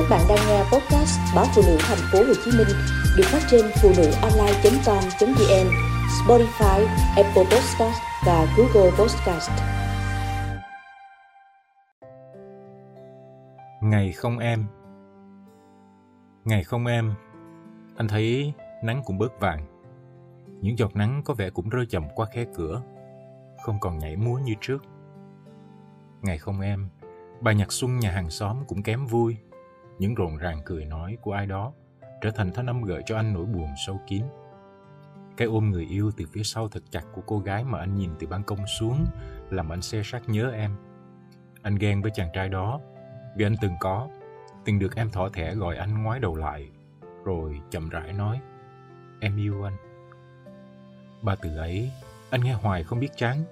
Các bạn đang nghe podcast báo phụ nữ thành phố Hồ Chí Minh được phát trên phụ nữ online.com.vn, Spotify, Apple Podcast và Google Podcast. Ngày không em. Ngày không em Anh thấy nắng cũng bớt vàng. Những giọt nắng có vẻ cũng rơi chậm qua khe cửa Không còn nhảy múa như trước. Ngày không em Bài nhạc xuân nhà hàng xóm cũng kém vui những rộn ràng cười nói của ai đó trở thành thanh âm gợi cho anh nỗi buồn sâu kín. Cái ôm người yêu từ phía sau thật chặt của cô gái mà anh nhìn từ ban công xuống làm anh xe sát nhớ em. Anh ghen với chàng trai đó vì anh từng có, từng được em thỏ thẻ gọi anh ngoái đầu lại, rồi chậm rãi nói, em yêu anh. Ba từ ấy, anh nghe hoài không biết chán,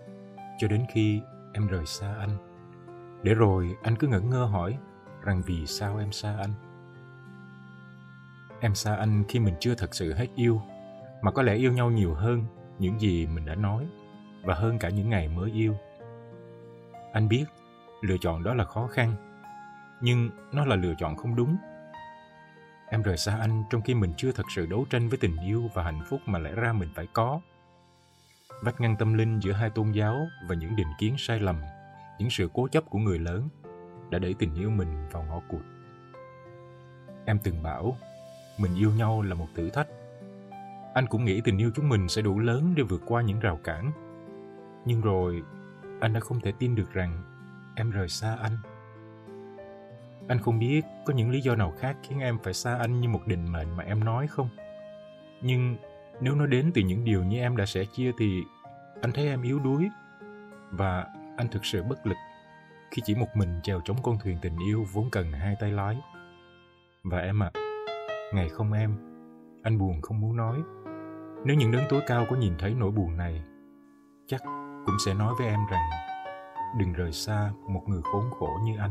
cho đến khi em rời xa anh. Để rồi anh cứ ngẩn ngơ hỏi, rằng vì sao em xa anh? Em xa anh khi mình chưa thật sự hết yêu, mà có lẽ yêu nhau nhiều hơn những gì mình đã nói, và hơn cả những ngày mới yêu. Anh biết, lựa chọn đó là khó khăn, nhưng nó là lựa chọn không đúng. Em rời xa anh trong khi mình chưa thật sự đấu tranh với tình yêu và hạnh phúc mà lẽ ra mình phải có. Vách ngăn tâm linh giữa hai tôn giáo và những định kiến sai lầm, những sự cố chấp của người lớn đã đẩy tình yêu mình vào ngõ cụt. Em từng bảo, mình yêu nhau là một thử thách. Anh cũng nghĩ tình yêu chúng mình sẽ đủ lớn để vượt qua những rào cản. Nhưng rồi, anh đã không thể tin được rằng em rời xa anh. Anh không biết có những lý do nào khác khiến em phải xa anh như một định mệnh mà em nói không? Nhưng nếu nó đến từ những điều như em đã sẻ chia thì anh thấy em yếu đuối và anh thực sự bất lực khi chỉ một mình chèo chống con thuyền tình yêu vốn cần hai tay lái. Và em ạ, à, ngày không em, anh buồn không muốn nói. Nếu những đấng tối cao có nhìn thấy nỗi buồn này, chắc cũng sẽ nói với em rằng đừng rời xa một người khốn khổ như anh.